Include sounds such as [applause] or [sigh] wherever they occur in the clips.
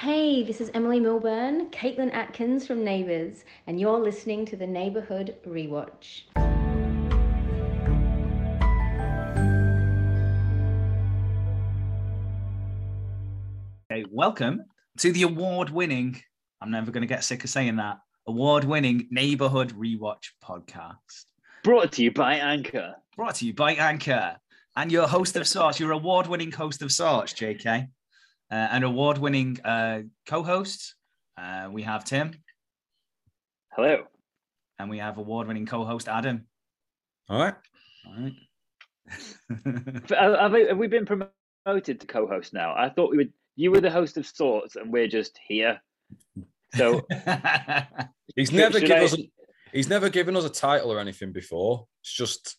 Hey, this is Emily Milburn, Caitlin Atkins from Neighbours, and you're listening to the Neighbourhood Rewatch. Okay, welcome to the award-winning. I'm never going to get sick of saying that. Award-winning neighborhood rewatch podcast, Brought to you by Anchor. brought to you by Anchor and your host of sorts, your award-winning host of sorts, JK, uh, and award-winning uh, co-hosts. Uh, we have Tim, Hello. and we have award-winning co-host Adam. All right. All right. [laughs] Have, have we- been promoted to co-host now? I thought we would. You were the host of sorts, and we're just here. So [laughs] He's never given I- us. A, he's never given us a title or anything before. It's just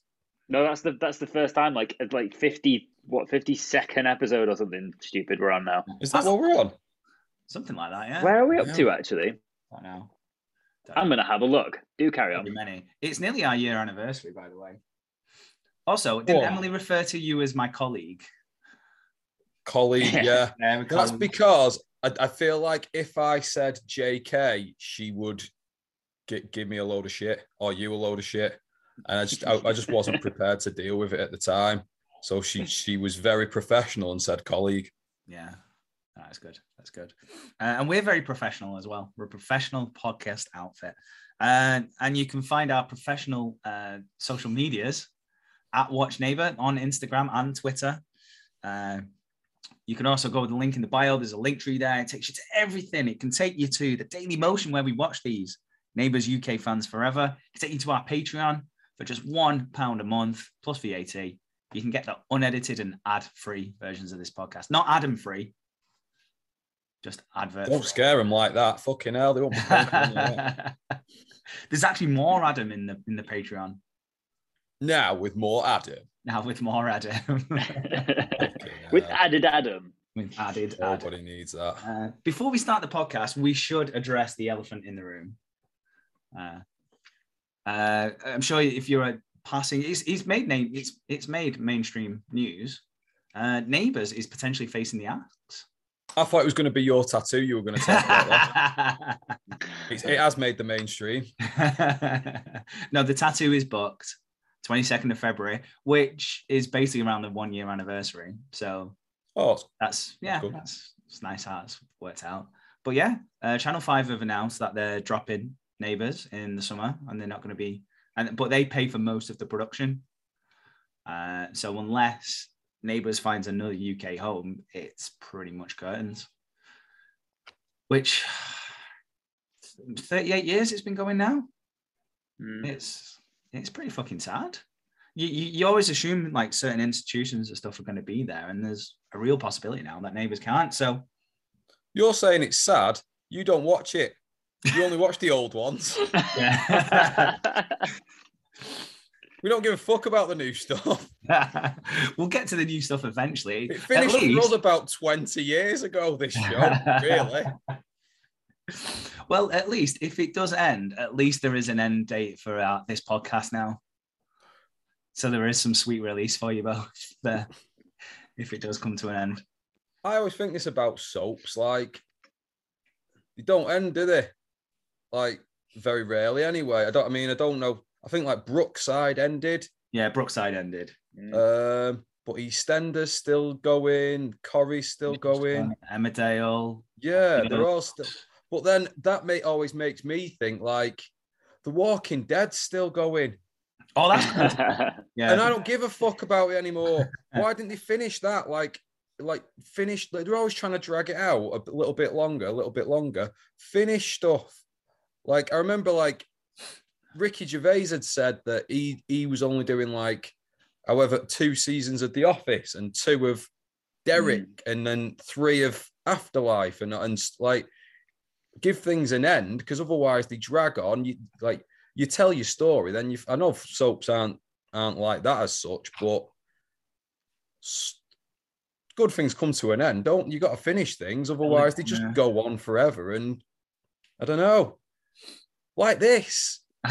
no, that's the that's the first time. Like like fifty what fifty second episode or something stupid we're on now. is that what we're on? Something like that, yeah. Where are we up Yeah. to actually? I know. I'm gonna have a look. Do carry on. Many. It's nearly our year anniversary, by the way. Also, didn't Oh. Emily refer to you as my colleague? Colleague, [laughs] yeah. Yeah, That's because I, I feel like if I said JK, she would gi- give me a load of shit or you a load of shit, and I just I, I just wasn't [laughs] prepared to deal with it at the time. So she she was very professional and said colleague. Yeah, that's good. That's good. Uh, and we're very professional as well. We're a professional podcast outfit. And and you can find our professional uh, social medias at Watch Neighbor on Instagram and Twitter. Uh, you can also go with the link in the bio. There's a link tree there. It takes you to everything. It can take you to the Daily Motion where we watch these. Neighbors UK fans forever. It can take you to our Patreon for just one pound a month plus VAT. You can get the unedited and ad-free versions of this podcast. Not Adam-free, just advert. Don't scare him like that. Fucking hell, they won't. Be [laughs] thinking. There's actually more Adam in the in the Patreon now with more Adam. now with more Adam [laughs] With added Adam. with added Adam. Nobody needs that. Uh, before we start the podcast, we should address the elephant in the room. Uh, uh, I'm sure if you're a passing, it's, it's made name, it's it's made mainstream news. Uh, Neighbours is potentially facing the axe. I thought it was going to be your tattoo. You were going to talk about that. [laughs] It, it has made the mainstream. [laughs] no, the tattoo is booked 22nd of February, which is basically around the one year anniversary. So Oh, that's yeah, that's it's nice how it's worked out. But yeah, uh, Channel Five have announced that they're dropping Neighbours in the summer, and they're not going to be, and but they pay for most of the production. Uh, so unless Neighbours finds another UK home, it's pretty much curtains. Which 38 years it's been going now. Mm. It's it's pretty fucking sad. You, you, you always assume like certain institutions and stuff are going to be there, and there's a real possibility now that neighbours can't. So you're saying it's sad. You don't watch it. You only watch the old ones. [laughs] We don't give a fuck about the new stuff. [laughs] we'll get to the new stuff eventually. It finished for least- about 20 years ago, this show, [laughs] really. well, at least if it does end, at least there is an end date for uh, this podcast now. So there is some sweet release for you both there, if it does come to an end. I always think this about soaps. Like, they don't end, do they? Like, very rarely anyway. I don't, I mean, I don't know. I think like Brookside ended, Yeah, Brookside ended. Mm. um, but EastEnders still going, Corrie's still going. Emmerdale. Yeah, You they're all still. But then that may always makes me think like, The Walking Dead's still going. Oh, that's good. [laughs] Yeah. and I don't give a fuck about it anymore. Why didn't they finish that? Like, like finish. like, They're always trying to drag it out a little bit longer, a little bit longer. Finish stuff. Like I remember, like Ricky Gervais had said that he he was only doing like, however, two seasons of The Office and two of Derek, mm. and then three of Afterlife, and and like give things an end because otherwise they drag on. You like you tell your story, then you. I know soaps aren't aren't like that as such, but good things come to an end. Don't you got to finish things? Otherwise, they just Yeah. go on forever. And I don't know, like this, [laughs]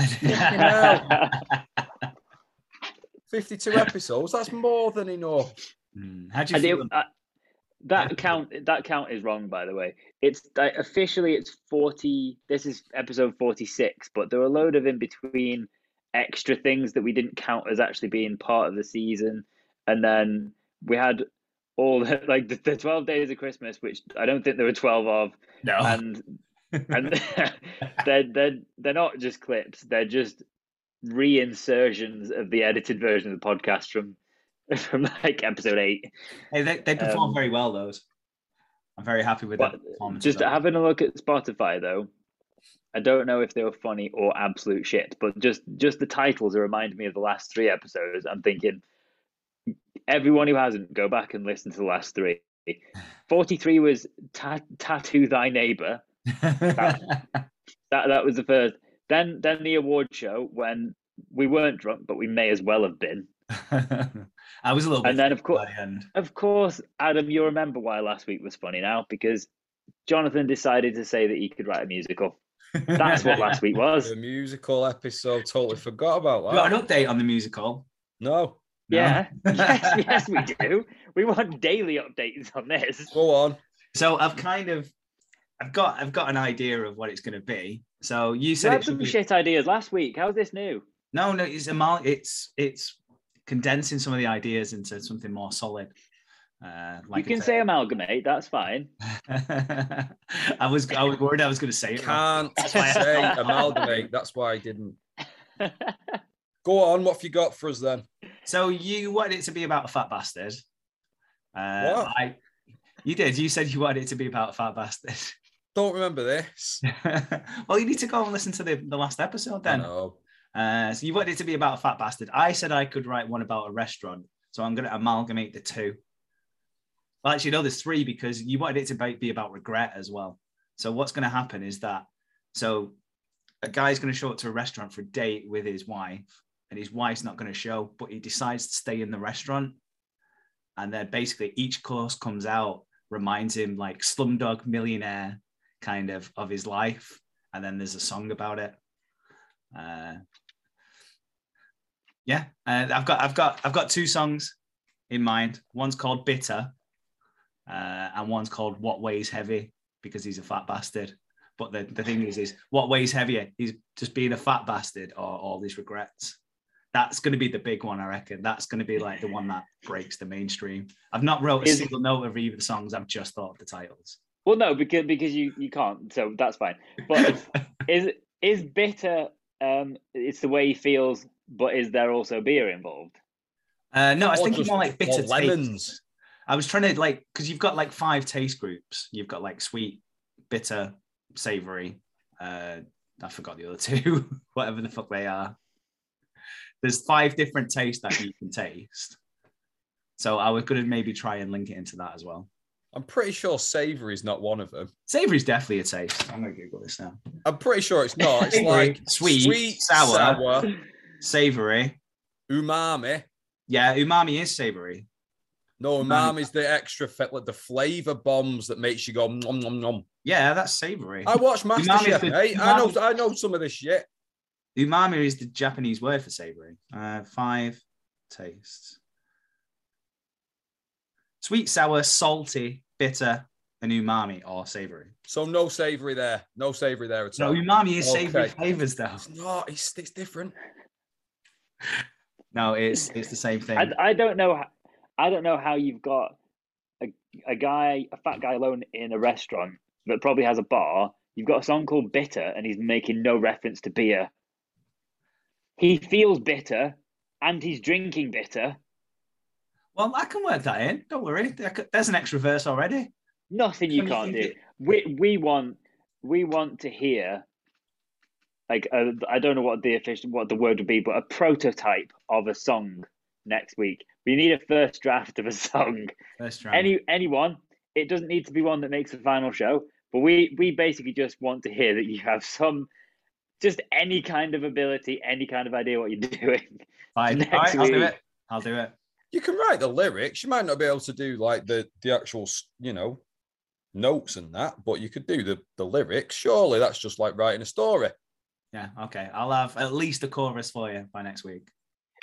fifty-two episodes. That's more than enough. Hmm, How do you I feel? do. I, that count that count is wrong by the way it's like, officially it's 40 this is episode 46 but there are a load of in between extra things that we didn't count as actually being part of the season and then we had all the, [laughs] like the, the 12 days of christmas which i don't think there were 12 of No. and and [laughs] they're, they're they're not just clips they're just reinsertions of the edited version of the podcast from [laughs] from like episode 8 hey, they, they perform um, very well, those. I'm very happy with that performance. just having a look at Spotify though, I don't know if they were funny or absolute shit, but just just the titles remind me of the last three episodes. I'm thinking everyone who hasn't go back and listen to the last three. [laughs] Forty three was ta- tattoo thy neighbor. [laughs] That that was the first. Then then the award show when we weren't drunk, but we may as well have been. [laughs] I was a little bit And then, of course- the. Of course, Adam, you remember why last week was funny now because Jonathan decided to say that he could write a musical. That's what last week was. [laughs] The musical episode. Totally forgot about We got that. an update on the musical. No, No? Yeah. yes, yes, we do. We want daily updates on this. go on. So I've kind of, I've got, I've got an idea of what it's going to be. So you You said had it should some be, shit ideas last week. How's this new? no, no, it's amal- it's it's condensing some of the ideas into something more solid. Uh, like you can say amalgamate. That's fine. [laughs] I was, I was worried I was going to say it. Can't [laughs] why say amalgamate. That's why I didn't. [laughs] Go on. What have you got for us then? So you wanted it to be about a fat bastard. Uh, What? I, you did. You said you wanted it to be about a fat bastard. Don't remember this. [laughs] well, you need to go and listen to the, the last episode I then. know. Uh, so you wanted it to be about a fat bastard. I said I could write one about a restaurant. So I'm going to amalgamate the two. Well, actually, no, there's three because you wanted it to be- be about regret as well. So what's going to happen is that so a guy's going to show up to a restaurant for a date with his wife, and his wife's not going to show, but he decides to stay in the restaurant. And then basically each course comes out reminds him like Slumdog Millionaire kind of of his life, and then there's a song about it. Uh, yeah, uh, I've got I've got I've got two songs in mind. One's called Bitter, uh, and one's called What Weighs Heavy because he's a fat bastard. But the, the thing is, is what weighs heavier? He's just being a fat bastard or all these regrets. That's going to be the big one, I reckon. That's going to be like the one that breaks the mainstream. I've not wrote a Is- single note of either the songs. I've just thought of the titles. Well, no, because because you you can't. So that's fine. But [laughs] is is bitter? Um, it's the way he feels. But is there also beer involved? Uh, no, I was Or thinking just- more like bitter or lemons. tastes. I was trying to like because you've got like five taste groups. You've got like sweet, bitter, savory. Uh, I forgot the other [laughs] two, whatever the fuck they are. There's five different tastes that you can taste. So I was going to maybe try and link it into that as well. I'm pretty sure savory is not one of them. Savory's definitely a taste. I'm going to Google this now. I'm pretty sure it's not. It's like sweet, sour. sour, Savory. umami. Yeah, umami is savory. No, Umami. umami is the extra fit, like the flavor bombs that makes you go nom nom nom. Yeah, that's savory. I watch Umami is MasterChef, the- mate. I know, I know some of this shit. Umami is the Japanese word for savory. Uh, five tastes sweet, sour, salty, bitter, and umami or savory. So no savory there. No savory there at all. No, umami is savory Okay. flavors, though. It's not. It's, it's different. [laughs] No, it's it's the same thing. I, I don't know. h- I don't know how you've got a, a guy, a fat guy alone in a restaurant that probably has a bar. You've got a song called Bitter, and he's making no reference to beer. He feels bitter, and he's drinking bitter. Well, I can work that in. Don't worry. There's an extra verse already. Nothing you Can you can't do. We we want we want to hear like I I don't know what the official what the word would be, but a prototype of a song next week. We need a first draft of a song. First round. Any anyone. It doesn't need to be one that makes the final show, but we we basically just want to hear that you have some just any kind of ability, any kind of idea what you're [laughs] doing. Fine. next All right, I'll do it. I'll do it. You can write the lyrics. You might not be able to do like the the actual, you know, notes and that, but you could do the the lyrics. Surely that's just like writing a story. Yeah. Okay. I'll have at least a chorus for you by next week.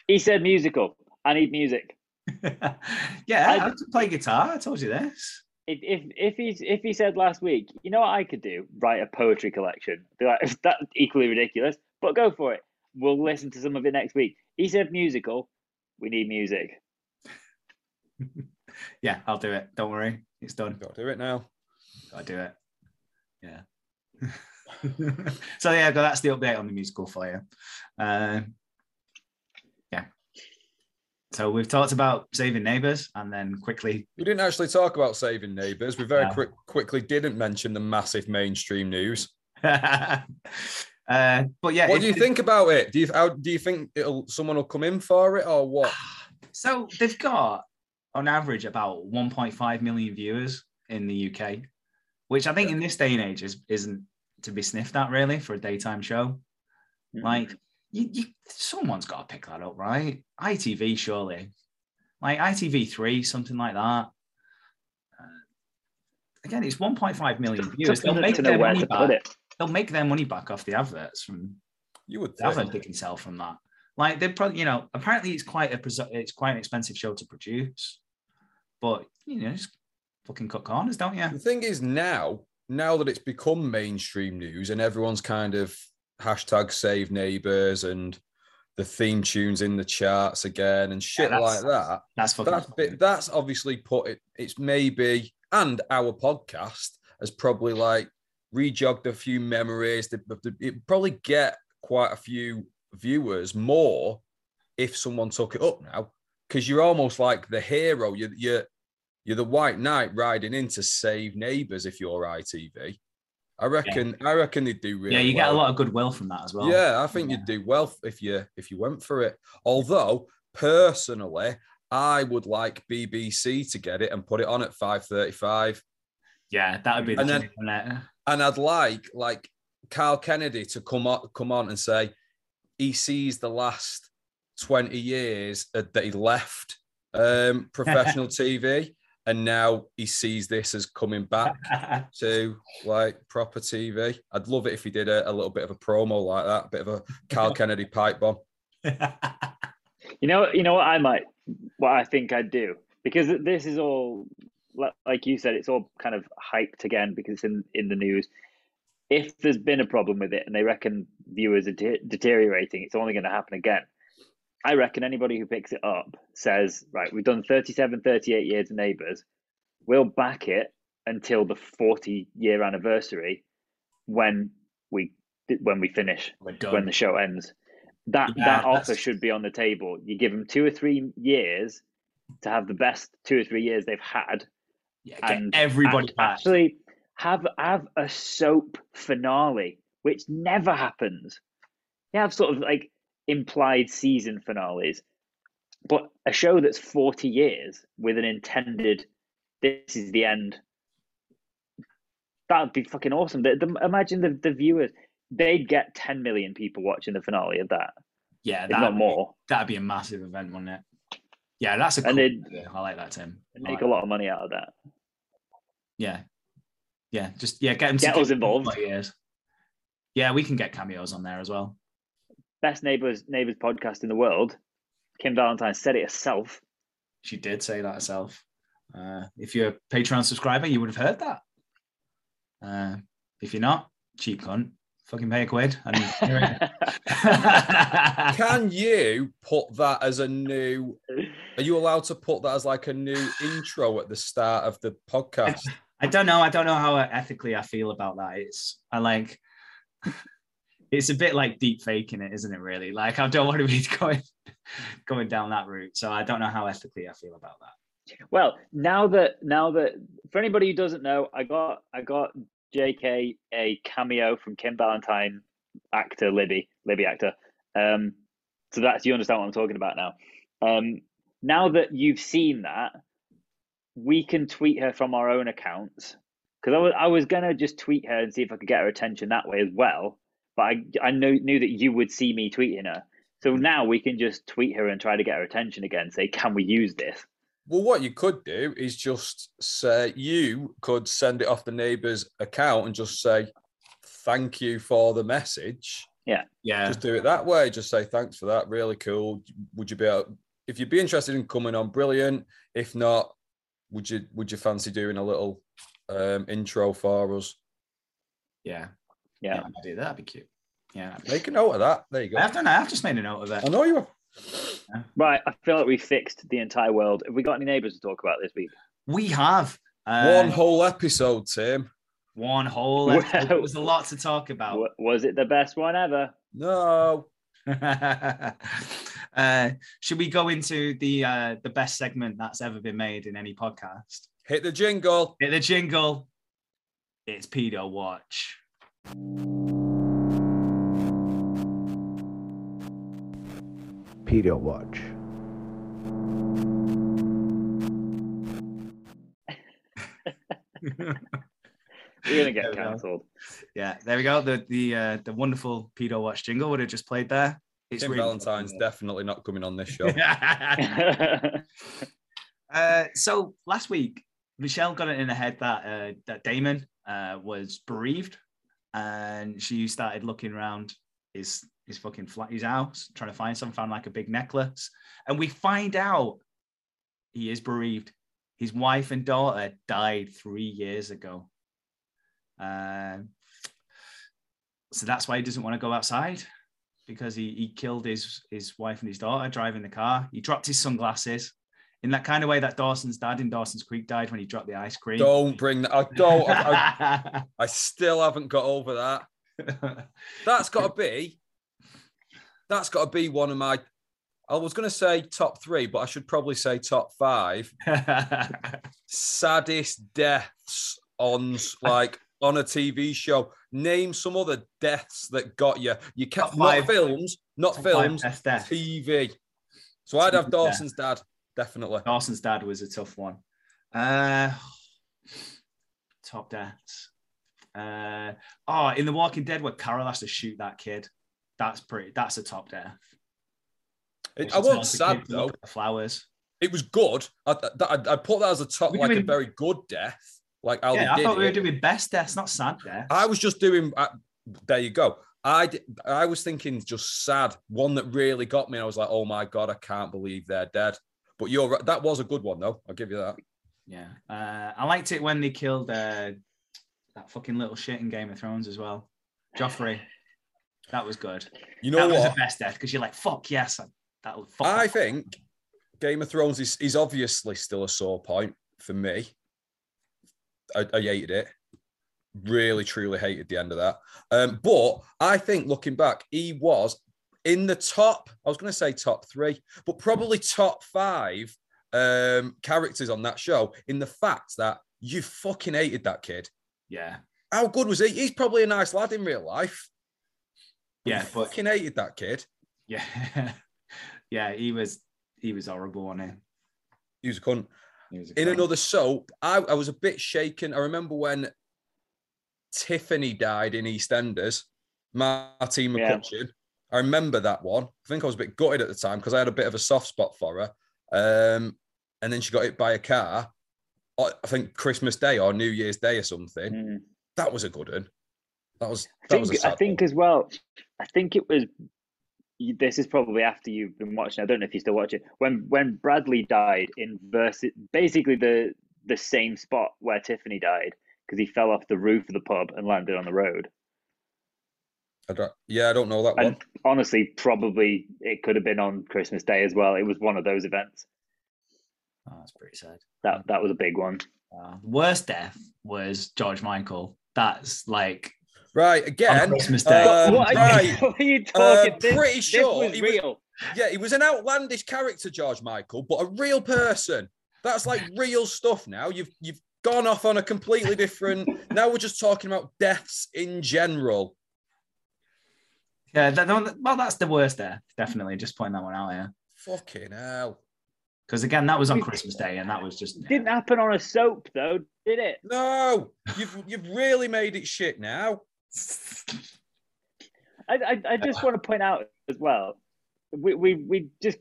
He said musical. I need music. [laughs] yeah, I- I, can play guitar. I told you this. if if if he's if he said last week, you know what I could do? Write a poetry collection. Be like, [laughs] that's equally ridiculous, but go for it. We'll listen to some of it next week. He said musical. We need music. [laughs] Yeah, I'll do it. Don't worry. It's done. Got to do it now. Gotta do it. Yeah. [laughs] so yeah, that's the update on the musical for you. Uh, yeah. So we've talked about saving neighbors, and then quickly. We didn't actually talk about saving neighbours. We very No. quick, quickly didn't mention the massive mainstream news. [laughs] uh, but yeah, What do you think about it? Do you how, do you think it'll someone will come in for it or what? [sighs] So they've got on average about 1.5 million viewers in the UK, which I think in this day and age is, isn't to be sniffed at really for a daytime show. Like, you, you, someone's got to pick that up, right? ITV surely, like ITV3, something like that. Uh, again, it's 1.5 million viewers. They'll make their money back. They'll make their money back off the adverts from You would the advert think. they can sell from that. Like they probably, you know, apparently it's quite a it's quite an expensive show to produce, but you know, just fucking cut corners, don't you? The thing is now, now that it's become mainstream news and everyone's kind of hashtag save neighbors and the theme tunes in the charts again and shit that's- like that. That's fucking. That's bit, that's obviously put it. It's maybe and our podcast has probably like rejogged a few memories. It probably get quite a few viewers more if someone took it up now because you're almost like the hero. You're you're you're the white knight riding in to save neighbors if you're ITV. I reckon. I reckon they do really. yeah, you get a lot of goodwill from that as well. Yeah, I think Yeah. you'd do well if you if you went for it. Although personally, I would like BBC to get it and put it on at five thirty-five, yeah, that would be the And then- and I'd like like Karl Kennedy to come on come on and say he sees the last twenty years that that he left um, [laughs] professional TV, and now he sees this as coming back [laughs] to like proper TV. I'd love it if he did a, a little bit of a promo like that, a bit of a Karl Kennedy pipe bomb. [laughs] You know, you know what I might, what I think I'd do because this is all, like you said, it's all kind of hyped again because it's in in the news. If there's been a problem with it and they reckon viewers are de- deteriorating, it's only going to happen again. I reckon anybody who picks it up says, right, we've done 37, 38 years of Neighbours. We'll back it until the 40 year anniversary when we when we finish when the show ends. That Yeah, that that's- offer should be on the table. You give them two or three years to have the best two or three years they've had, yeah, and everybody back. actually have have a soap finale, which never happens. You have sort of like implied season finales, but a show that's forty years with an intended this is the end. That would be fucking awesome. The, the, imagine the, the viewers; they'd get ten million people watching the finale of that, yeah, if that'd not be- more, That'd be a massive event, wouldn't it? Yeah, that's a cool. And idea. I like that, Tim. make like a lot of money out of that. Yeah. Yeah. Just yeah, get them Get us involved. Years. Yeah, we can get cameos on there as well. Best neighbors neighbors podcast in the world. Kym Valentine said it herself. She did say that herself. Uh, if you're a Patreon subscriber, you would have heard that. Uh, if you're not, cheap cunt, fucking pay a quid. And. [laughs] [laughs] Can you put that as a new? Are you allowed to put that as like a new intro at the start of the podcast? I don't know. I don't know how ethically I feel about that. It's I like. It's a bit like deep faking it, isn't it? Really, like I don't want to be [laughs] going going down that route. So I don't know how ethically I feel about that. well, now that now that for anybody who doesn't know, I got I got JK a cameo from Kym Valentine actor Libby Libby actor. Um, so that's you understand what I'm talking about now. Um, now that you've seen that, we can tweet her from our own accounts because I was I was gonna just tweet her and see if I could get her attention that way as well. But I I knew knew that you would see me tweeting her. So now we can just tweet her and try to get her attention again. Say, can we use this? Well, what you could do is just say you could send it off the neighbour's account and just say thank you for the message. Yeah, yeah. Just do it that way. Just say thanks for that. Really cool. Would you be able, if you'd be interested in coming on? Brilliant. If not, would you would you fancy doing a little um, intro for us? Yeah. Yeah. I'll do that. That'd be cute. Yeah. Make a note of that. There you go. I have done. I've just made a note of it. I know you. Are. Right. I feel like we fixed the entire world. Have we got any neighbours to talk about this week? We have uh, One whole episode, Tim. one whole. Well- episode. There was a lot to talk about. Wa- Was it the best one ever? No. [laughs] uh, should we go into the uh, the best segment that's ever been made in any podcast? Hit the jingle. Hit the jingle. It's Pedo Watch. Pedo Watch. We're gonna get cancelled. Yeah, there we go. The the uh, the wonderful Pedo Watch jingle would have just played there. It's Tim really Valentine's fucking definitely not coming on this [laughs] show. uh, so last week, Michelle got it in her head that uh, that Damon uh, was bereaved, and she started looking around his his fucking flat, his house, trying to find something. Found like a big necklace, and we find out he is bereaved. His wife and daughter died three years ago. Um, so that's why he doesn't want to go outside because he, he killed his his wife and his daughter driving the car. He dropped his sunglasses in that kind of way that Dawson's dad in Dawson's Creek died when he dropped the ice cream. Don't bring that. I don't. I, I, [laughs] still haven't got over that. That's got to be. That's got to be one of my. I was going to say top three, but I should probably say top five saddest deaths on like on a TV show. Name some other deaths that got you. You can't Top not films, not films. TV. So I'd have Dawson's dad, definitely. Dawson's dad was a tough one. Uh, top deaths. Uh, oh, in The Walking Dead, where Carol has to shoot that kid. That's pretty. That's a top death. It, I wasn't sad though. Flowers. It was good. I, I, I put that as a top, We're like a very good death. Like how yeah, I thought we were it. doing best deaths, not sad deaths. I was just doing. Uh, there you go. I I was thinking just sad. One that really got me. I was like, oh my god, I can't believe they're dead. But you're right. That was a good one though. I'll give you that. Yeah, uh, I liked it when they killed uh, that fucking little shit in Game of Thrones as well, Joffrey. That was good. You that know was what? the best death because you're like, fuck yes, that. Fuck I that. think Game of Thrones is, is obviously still a sore point for me. I, I hated it. Really, truly hated the end of that. Um, but I think looking back, he was in the top, I was going to say top three, but probably top five um, characters on that show in the fact that you fucking hated that kid. Yeah, How good was he? He's probably a nice lad in real life. yeah, but fucking hated that kid. yeah, [laughs] yeah, he was he was horrible on it. He was a cunt. Was a in cunt. another soap, I, I was a bit shaken. I remember when Tiffany died in EastEnders, Martine Yeah. McCutcheon. I remember that one. I think I was a bit gutted at the time because I had a bit of a soft spot for her. Um, and then she got hit by a car. I I think Christmas Day or New Year's Day or something. Mm. That was a good one. That was I that was a think, I think as well. I think it was. This is probably after you've been watching. I don't know if you still watch it. When when Bradley died in versus basically the the same spot where Tiffany died because he fell off the roof of the pub and landed on the road. I don't, yeah, I don't know that one. Honestly, probably it could have been on Christmas Day as well. It was one of those events. Oh, that's pretty sad. That that was a big one. Uh, worst death was George Michael. That's like Right, on again. Christmas Day. Um, what, are right. you, what are you [laughs] talking? Uh, This- pretty this sure was he was- real. Yeah, he was an outlandish character, George Michael, but a real person. That's like [laughs] real stuff now. You've you've gone off on a completely different. now we're just talking about deaths in general. Yeah, that, well, that's the worst there. Definitely, just pointing that one out here. Fucking hell. Because again, that was on Christmas Day, and that was just Didn't happen on a soap though, did it? No, you've you've really made it shit now. I, I, I just want to point out as well. We, we we just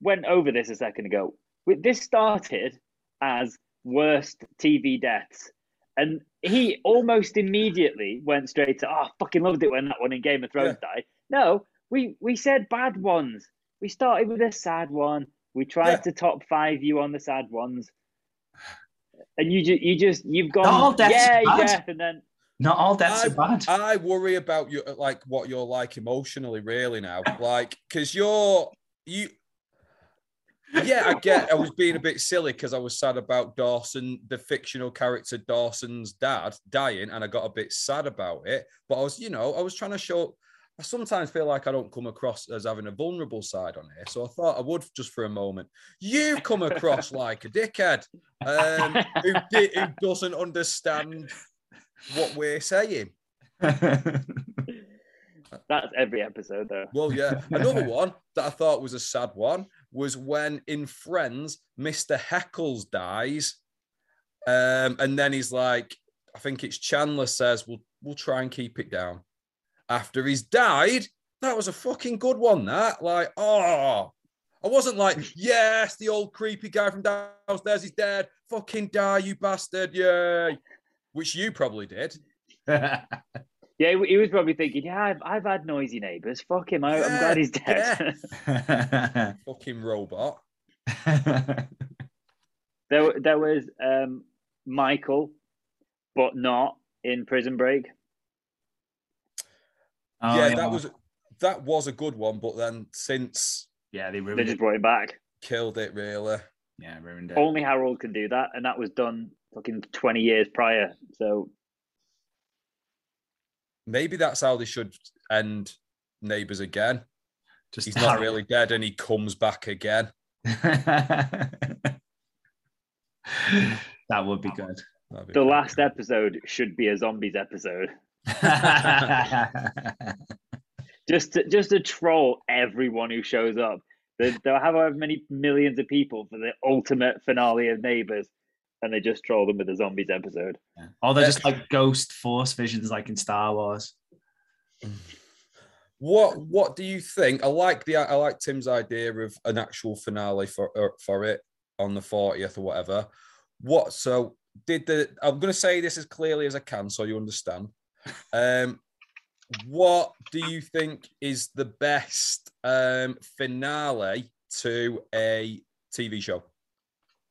went over this a second ago. We, this started as worst TV deaths, and he almost immediately went straight to oh, fucking loved it when that one in Game of Thrones died. No, we we said bad ones. We started with a sad one. We tried Yeah. to top five you on the sad ones. and you just you just you've gone all deaths yeah bad. yeah, and then Not all deaths I- are bad. I worry about you, like what you're like emotionally, really now, like because you're you. Yeah, I get. I was being a bit silly because I was sad about Dawson, the fictional character Dawson's dad dying, and I got a bit sad about it. But I was, you know, I was trying to show. I sometimes feel like I don't come across as having a vulnerable side on here, so I thought I would just for a moment. You come across [laughs] like a dickhead um, who, di- who doesn't understand what we're saying. that's every episode though. Well, yeah. Another [laughs] one that I thought was a sad one was when in Friends, Mr. Heckles dies. Um, and then he's like, I think it's Chandler says, We'll we'll try and keep it down. After he's died, that was a fucking good one. That like, oh, I wasn't like, yes, the old creepy guy from downstairs is dead. Fucking die, you bastard. Yay. Which you probably did. [laughs] Yeah, he he was probably thinking, yeah, I've, I've had noisy neighbours. Fuck him. I, I'm Yeah, glad he's dead. [laughs] [laughs] Fucking robot. [laughs] there, there was um, Michael, but not in Prison Break. Oh, yeah, that was that was a good one, but then since yeah, they They just it. brought it back. killed it really. Yeah, ruined it. Only Harold can do that, and that was done fucking 20 years prior. So Maybe that's how they should end Neighbours again. Just He's not really dead and he comes back again. [laughs] that would be good. Be the last good. episode should be a zombies episode. [laughs] Just to, just to troll everyone who shows up. They, they'll have however many millions of people for the ultimate finale of Neighbours, and they just troll them with a zombies episode. or they're just like ghost force visions, like in Star Wars. What what do you think? I like the I like Tim's idea of an actual finale for uh, for it on the 40th or whatever. What so did the I'm gonna say this as clearly as I can so you understand. Um what do you think is the best um finale to a TV show?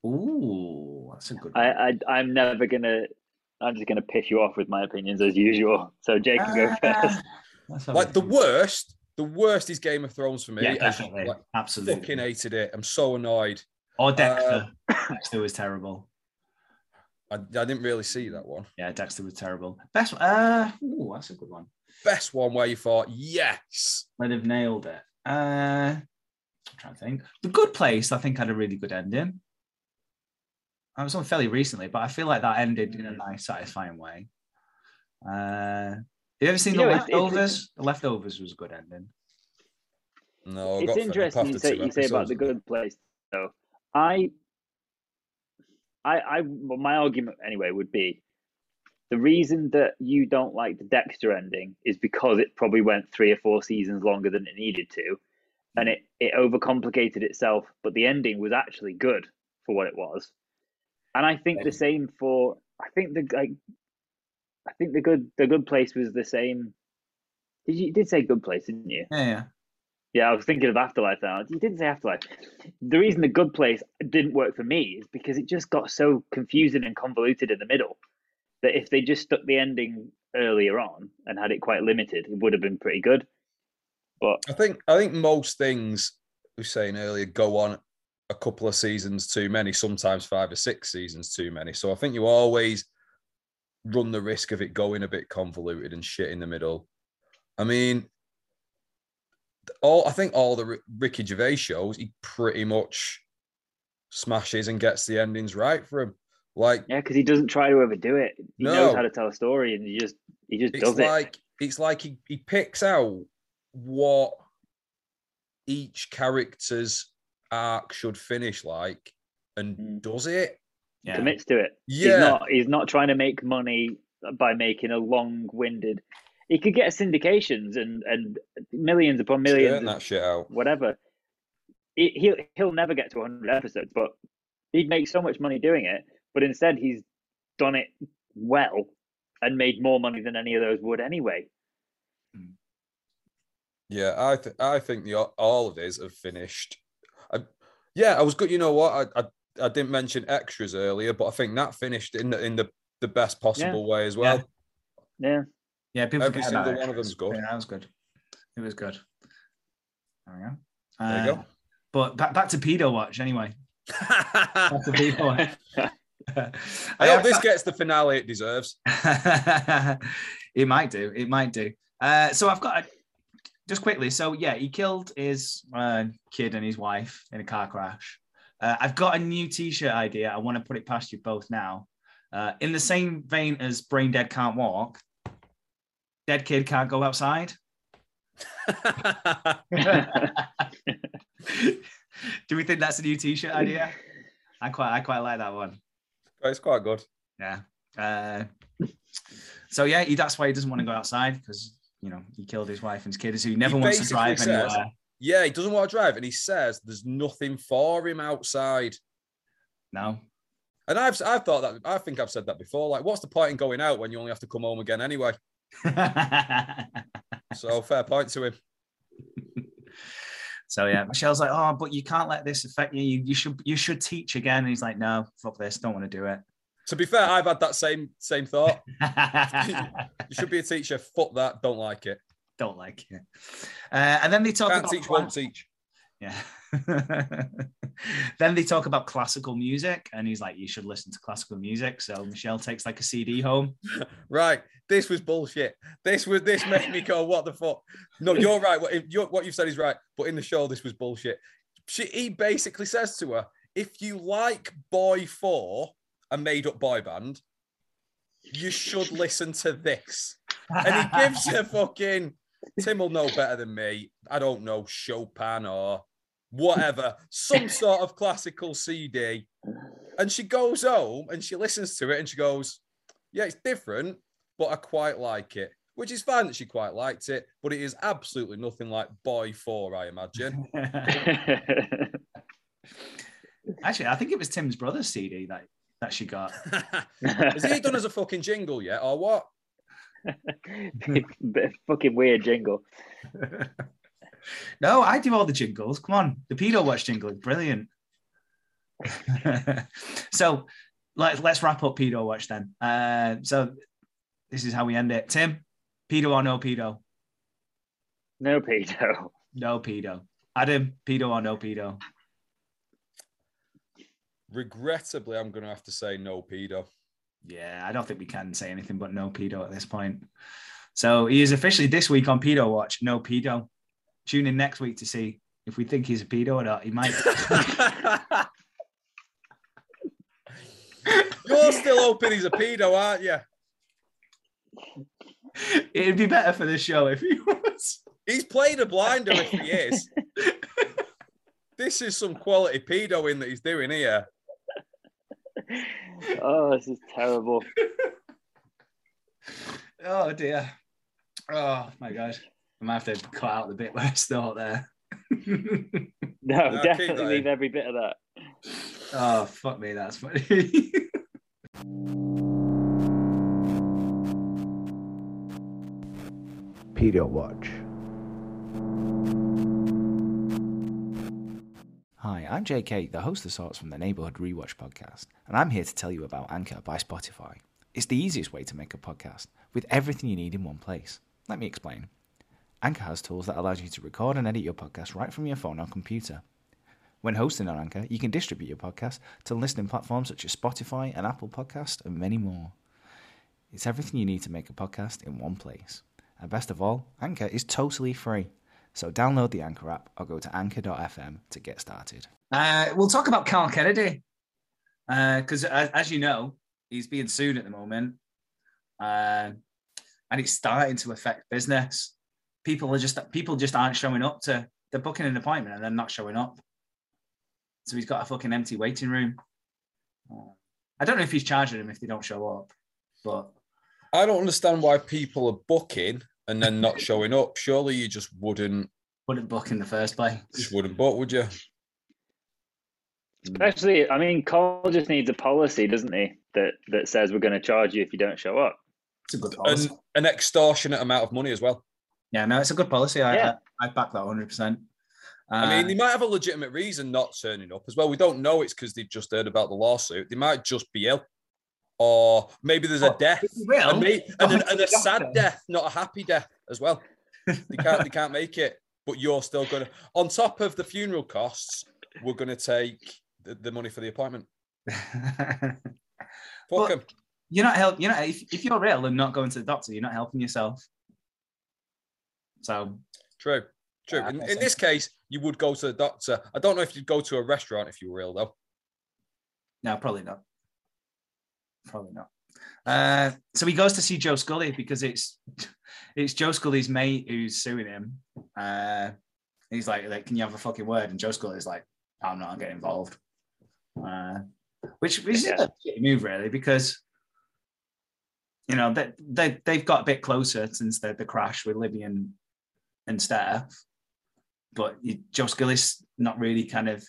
Ooh, that's a good. I, one. I I'm never gonna. I'm just gonna piss you off with my opinions as usual. [laughs] So Jake can go Ah, first. [laughs] let's Like the worst, the worst is Game of Thrones for me. Yeah, I definitely, like, absolutely. fucking hated it. I'm so annoyed. Or Dexter. Dexter was terrible. I, I didn't really see that one. Yeah, Dexter was terrible. Best. Uh, ooh, that's a good one. Best one where you thought, yes. They'd have nailed it. Uh, I'm trying to think. The Good Place, I think, had a really good ending. I was on fairly recently, but I feel like that ended in a nice, satisfying way. Uh, you ever seen You The know, it's- it's- Leftovers? the Leftovers was a good ending. No, I it's got interesting you say you say about the good place though. I, I, I, well, my argument anyway would be the reason that you don't like the Dexter ending is because it probably went three or four seasons longer than it needed to, and it it overcomplicated itself. But the ending was actually good for what it was, and I think the same for I think the like, I think the good the good place was the same. Did you, you did say good place, didn't you? Yeah, yeah. Yeah, I was thinking of Afterlife now. You didn't say Afterlife. The reason The Good Place didn't work for me is because it just got so confusing and convoluted in the middle that if they just stuck the ending earlier on and had it quite limited, it would have been pretty good. But I think I think most things we were saying earlier go on a couple of seasons too many, sometimes five or six seasons too many. So I think you always run the risk of it going a bit convoluted and shit in the middle. I mean, all I think all the Ri- Ricky Gervais shows, he pretty much smashes and gets the endings right for him. Like yeah, because he doesn't try to overdo it. He No. knows how to tell a story, and he just he just it's does like it's like he, he picks out what each character's arc should finish like and Mm. does it. it. yeah. Commits to it. Yeah. He's not he's not trying to make money by making a long-winded. He could get syndications and and millions upon millions Churn of that shit out. whatever. He, he'll he'll never get to 100 episodes, but he'd make so much money doing it. But instead, he's done it well and made more money than any of those would anyway. Yeah, I th- I think the all of these have finished. I, yeah, I was good. You know what? I, I I didn't mention extras earlier, but I think that finished in the in the, the best possible way as well. Yeah. Yeah, people Every forget about single it. one of them's good. Yeah, that was good. It was good. There we go. There you Uh, go. But back, back to pedo watch anyway. [laughs] Back to pedo watch. I hope this gets the finale it deserves. [laughs] it might do. It might do. Uh, so I've got a, just quickly. So yeah, he killed his uh, kid and his wife in a car crash. Uh, I've got a new T-shirt idea. I want to put it past you both now. Uh, in the same vein as Brain Dead Can't Walk, Dead Kid Can't Go Outside. [laughs] Do we think that's a new T-shirt idea? I quite, I quite like that one. it's quite good. Yeah. Uh, so yeah, he, that's why he doesn't want to go outside because you know he killed his wife and his kids. So he never He wants to drive says- anywhere. Yeah, he doesn't want to drive, and he says there's nothing for him outside. No. And I've I've thought that I think I've said that before. Like, what's the point in going out when you only have to come home again anyway? [laughs] So fair point to him. so yeah, Michelle's like, oh, but you can't let this affect you. You, you should you should teach again. And he's like, no, fuck this, don't want to do it. To be fair, I've had that same same thought. [laughs] You should be a teacher. Fuck that. Don't like it. don't like it. Uh, and then they talk Can't about teach, cla- won't teach. Yeah. [laughs] then they talk about classical music, and he's like, you should listen to classical music. So Michelle takes like a CD home. [laughs] Right. This was bullshit. This was this made me go, what the fuck? No, you're right. What, you're, what you've said is right. But in the show, this was bullshit. She, he basically says to her, if you like Boy Four, a made-up boy band, you should listen to this. And he [laughs] gives her fucking Tim will know better than me. I don't know Chopin or whatever, some [laughs] sort of classical CD. And she goes home and she listens to it and she goes, Yeah, it's different, but I quite like it. Which is fine that she quite liked it, but it is absolutely nothing like Boy 4, I imagine. [laughs] Actually, I think it was Tim's brother's CD that, that she got. [laughs] Is he done as a fucking jingle yet, or what? [laughs] Bit fucking weird jingle. [laughs] no, I do all the jingles. Come on, the pedo watch jingle is brilliant. so let's let's wrap up pedo watch then. Uh, so this is how we end it. Tim, pedo or no pedo? No pedo. No pedo. Adam, pedo or no pedo? Regrettably, I'm going to have to say no pedo. Yeah, I don't think we can say anything but no pedo at this point. So he is officially this week on pedo watch. No pedo. Tune in next week to see if we think he's a pedo or not. He might. [laughs] You're still hoping he's a pedo, aren't you? It'd be better for the show if he was. He's played a blinder if he is. this is some quality pedoing that he's doing here. [laughs] Oh, this is terrible. Oh dear. Oh my god. I might have to cut out the bit where I start there. [laughs] No, No, definitely leave every bit of that. oh fuck me, that's funny. [laughs] Pedo Watch. Hi, I'm JK, the host of sorts from the Neighborhood Rewatch podcast, and I'm here to tell you about Anchor by Spotify. It's the easiest way to make a podcast with everything you need in one place. Let me explain. Anchor has tools that allows you to record and edit your podcast right from your phone or computer. When hosting on Anchor, you can distribute your podcast to listening platforms such as Spotify and Apple Podcast and many more. It's everything you need to make a podcast in one place. And best of all, Anchor is totally free. So download the Anchor app or go to anchor.fm to get started. uh, we'll talk about Karl Kennedy. Because as, as you know, he's being sued at the moment. Uh, and it's starting to affect business. People are just people just aren't showing up to they're booking an appointment and they're not showing up. So he's got a fucking empty waiting room. Uh, I don't know if he's charging them if they don't show up, but I don't understand why people are booking and then not showing up. Surely you just wouldn't wouldn't book in the first place. just wouldn't book, would you? Actually, I mean, Cole just needs a policy, doesn't he? That that says we're going to charge you if you don't show up. It's a good policy. And an extortionate amount of money as well. Yeah, no, it's a good policy. I Yeah. I, I back that 100. percent I Uh, mean, they might have a legitimate reason not turning up as well. We don't know it's because they've just heard about the lawsuit. They might just be ill, or maybe there's a oh, death, if and, may- and, a, and a sad death, not a happy death as well. They can't, they can't make it, but you're still going to. On top of the funeral costs, we're going to take the, the money for the appointment. [laughs] Fuck Well, 'em. you're not help. You're not. If, if you're ill and not going to the doctor, you're not helping yourself. So True, true. Yeah, in, in this case, you would go to the doctor. I don't know if you'd go to a restaurant if you were ill though. no, probably not. Probably not. Uh, so he goes to see Joe Scully because it's [laughs] it's Joe Scully's mate who's suing him. Uh, he's like, like, "Can you have a fucking word?" And Joe Scully's like, "I'm not getting involved." Uh, which which is a shitty move, really, because you know they they they've got a bit closer since the the crash with Libby and and Steph, but you, Joe Scully's not really kind of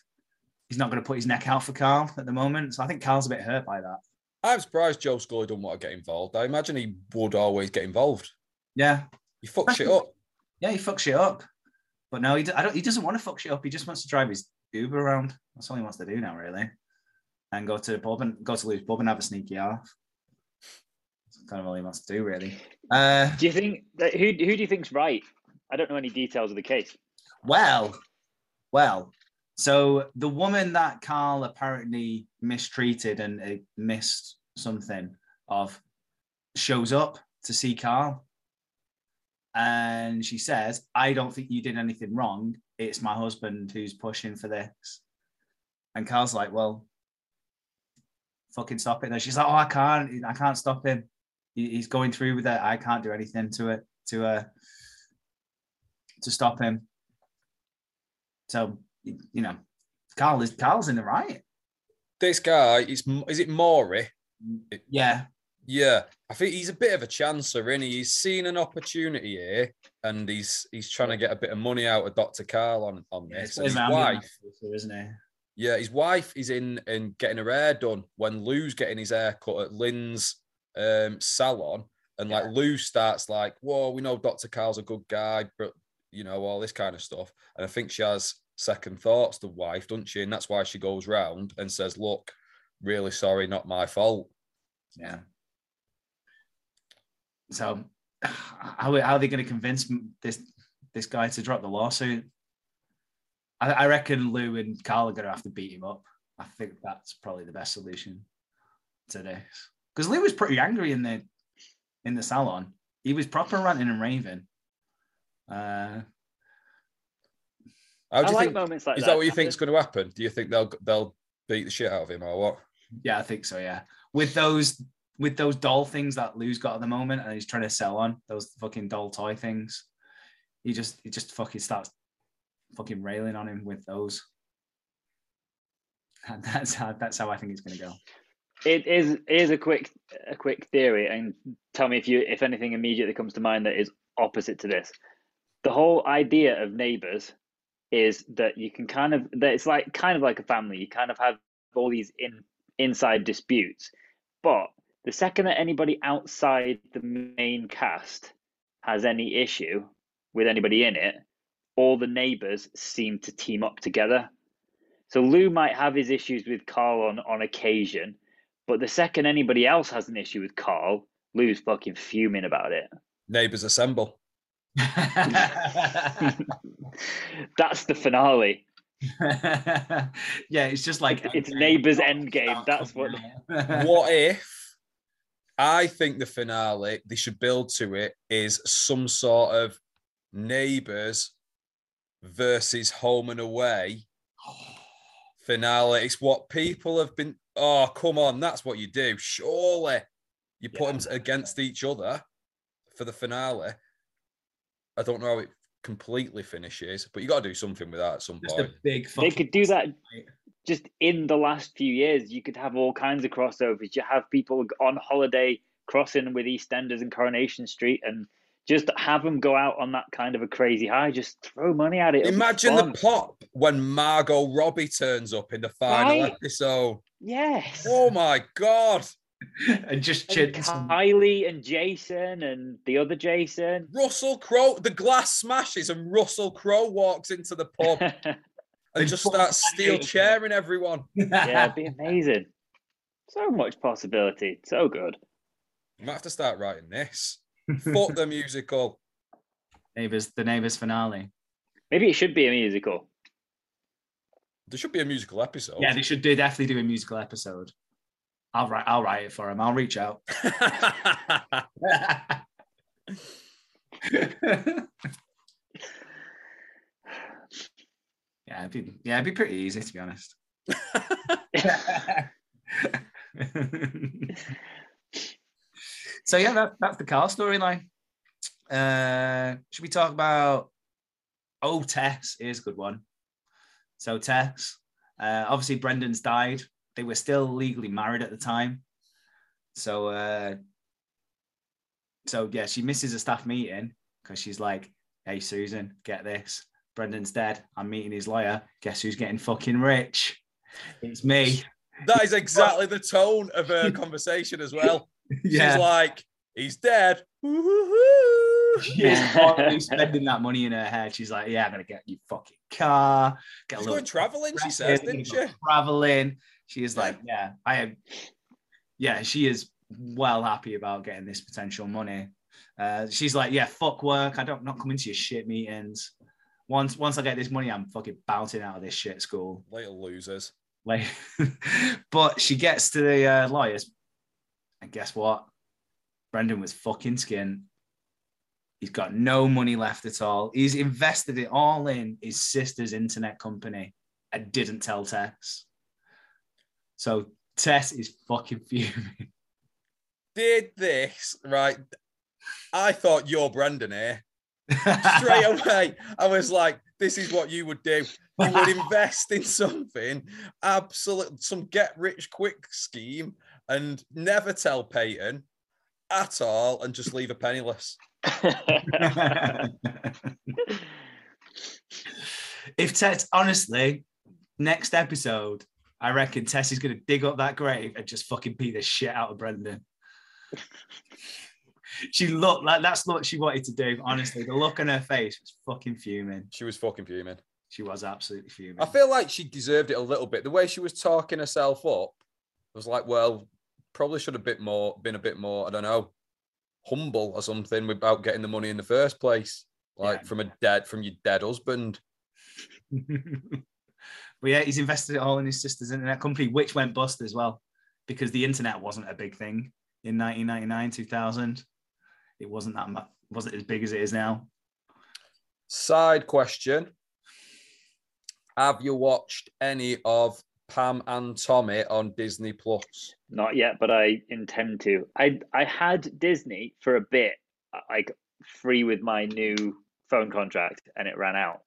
he's not going to put his neck out for Karl at the moment. So I think Karl's a bit hurt by that. I'm surprised Joe Scully don't want to get involved. I imagine he would always get involved. Yeah, He fucks shit up. yeah, he fucks shit up, but no, he d- I don't. He doesn't want to fuck shit up. He just wants to drive his Uber around. That's all he wants to do now, really, and go to the pub and go to Lou's pub and have a sneaky off. That's kind of all he wants to do, really. Uh, Do you think that who who do you think's right? I don't know any details of the case. Well, well. So the woman that Karl apparently mistreated and uh, missed something of shows up to see Karl. And she says, I don't think you did anything wrong. It's my husband who's pushing for this. And Karl's like, Well, fucking stop it. And she's like, Oh, I can't, I can't stop him. He's going through with it. I can't do anything to it, to uh to stop him. So you know, Karl is Karl's in the right. This guy is is it Maury? Yeah, Yeah, I think he's a bit of a chancer, is he? He's seen an opportunity here, and he's he's trying to get a bit of money out of Doctor Karl on on yeah this. his in wife, isn't it? yeah, his wife is in and getting her hair done when Lou's getting his hair cut at Lyn's um, salon, and like Lou starts like, "Whoa, we know Doctor Karl's a good guy, but you know all this kind of stuff." And I think she has second thoughts, the wife, doesn't she? And that's why she goes round and says, "Look, really sorry, not my fault." Yeah. So, [sighs] how, how are they going to convince this this guy to drop the lawsuit? I, I reckon Lou and Karl are going to have to beat him up. I think that's probably the best solution to this. Because Lou was pretty angry in the in the salon. He was proper ranting and raving. Uh, How do I you like think? moments like Is that. that what you think's going to happen? Do you think they'll they'll beat the shit out of him or what? Yeah, I think so. Yeah, with those with those doll things that Lou's got at the moment, and he's trying to sell on those fucking doll toy things. He just he just fucking starts fucking railing on him with those. [laughs] And that's how that's how I think it's gonna go. It is it is a quick a quick theory, and tell me if you if anything immediately comes to mind that is opposite to this. The whole idea of neighbors is that you can kind of that it's like kind of like a family. You kind of have all these in inside disputes, but the second that anybody outside the main cast has any issue with anybody in it, all the neighbors seem to team up together. So Lou might have his issues with Karl on, on occasion, but the second anybody else has an issue with Karl, Lou's fucking fuming about it. Neighbors assemble. [laughs] That's the finale. [laughs] yeah, it's just like It's- it's neighbours endgame, that's what- [laughs] what if? I think the finale they should build to it is some sort of neighbors versus home and away [sighs] finale. It's what people have been. Oh, come on, that's what you do. Surely you put Yeah. them against each other for the finale. I don't know how it completely finishes, but you got to do something with that at some just point. a big. They could do that just in the last few years. You could have all kinds of crossovers. You have people on holiday crossing with EastEnders and Coronation Street, and just have them go out on that kind of a crazy high. Just throw money at it. It'll Imagine the pop when Margot Robbie turns up in the final Right? episode. Yes. Oh my god! [laughs] and just And chin Kylie and Jason and the other Jason. Russell Crowe, the glass smashes, and Russell Crowe walks into the pub and [laughs] And just full starts steel chairing everyone. [laughs] yeah, it'd be amazing. So much possibility. So good. You might have to start writing this. Fuck the musical. neighbors, the neighbors finale. Maybe it should be a musical. There should be a musical episode. Yeah, they should do definitely do a musical episode. I'll write. I'll write it for him. I'll reach out. [laughs] yeah, it'd be yeah, it'd be pretty easy to be honest. [laughs] so yeah, that, that's the car storyline. Uh, should we talk about? Oh, Tess is a good one. So Tess, uh, obviously Brendan's died. They were still legally married at the time. So, uh, so yeah, she misses a staff meeting because she's like, "Hey, Susan, get this. Brendan's dead. I'm meeting his lawyer. Guess who's getting fucking rich? It's me." that is [laughs] exactly the tone of her conversation as well. [laughs] yeah. She's like, he's dead. Woo-hoo-hoo. She is totally spending that money in her head. She's like, "Yeah, I'm gonna get you fucking car. Get She's a little traveling, she says, didn't she? Traveling. She is like, yeah, I am. Yeah, she is well happy about getting this potential money. Uh, she's like, yeah, fuck work. I don't not coming to your shit meetings. Once once I get this money, I'm fucking bouncing out of this shit school. Little losers. Like, [laughs] but she gets to the uh, lawyers, and guess what? Brendan was fucking skin. He's got no money left at all. He's invested it all in his sister's internet company and didn't tell Tess. So Tess is fucking [laughs] fuming. Did this, right? I thought you're Brendan here. Straight [laughs] away, I was like, this is what you would do. You would [laughs] invest in something, absolute some get rich quick scheme, and never tell Peyton at all, and just leave her penniless. if Tess, honestly, next episode, I reckon Tess is going to dig up that grave and just fucking beat the shit out of Brendan. [laughs] she looked like that's what she wanted to do. Honestly, the look on her face was fucking fuming. She was fucking fuming. She was absolutely fuming. I feel like she deserved it a little bit. The way she was talking herself up was like, well, probably should have bit more, been a bit more, I don't know, humble or something without getting the money in the first place. Like Yeah. from a dead, from your dead husband. [laughs] but yeah, he's invested it all in his sister's internet company, which went bust as well, because the internet wasn't a big thing in 1999, 2000. It wasn't that much, wasn't as big as it is now. Side question. Have you watched any of Pam and Tommy on Disney Plus? Not yet, but I intend to. I I had Disney for a bit, like free with my new phone contract, and it ran out.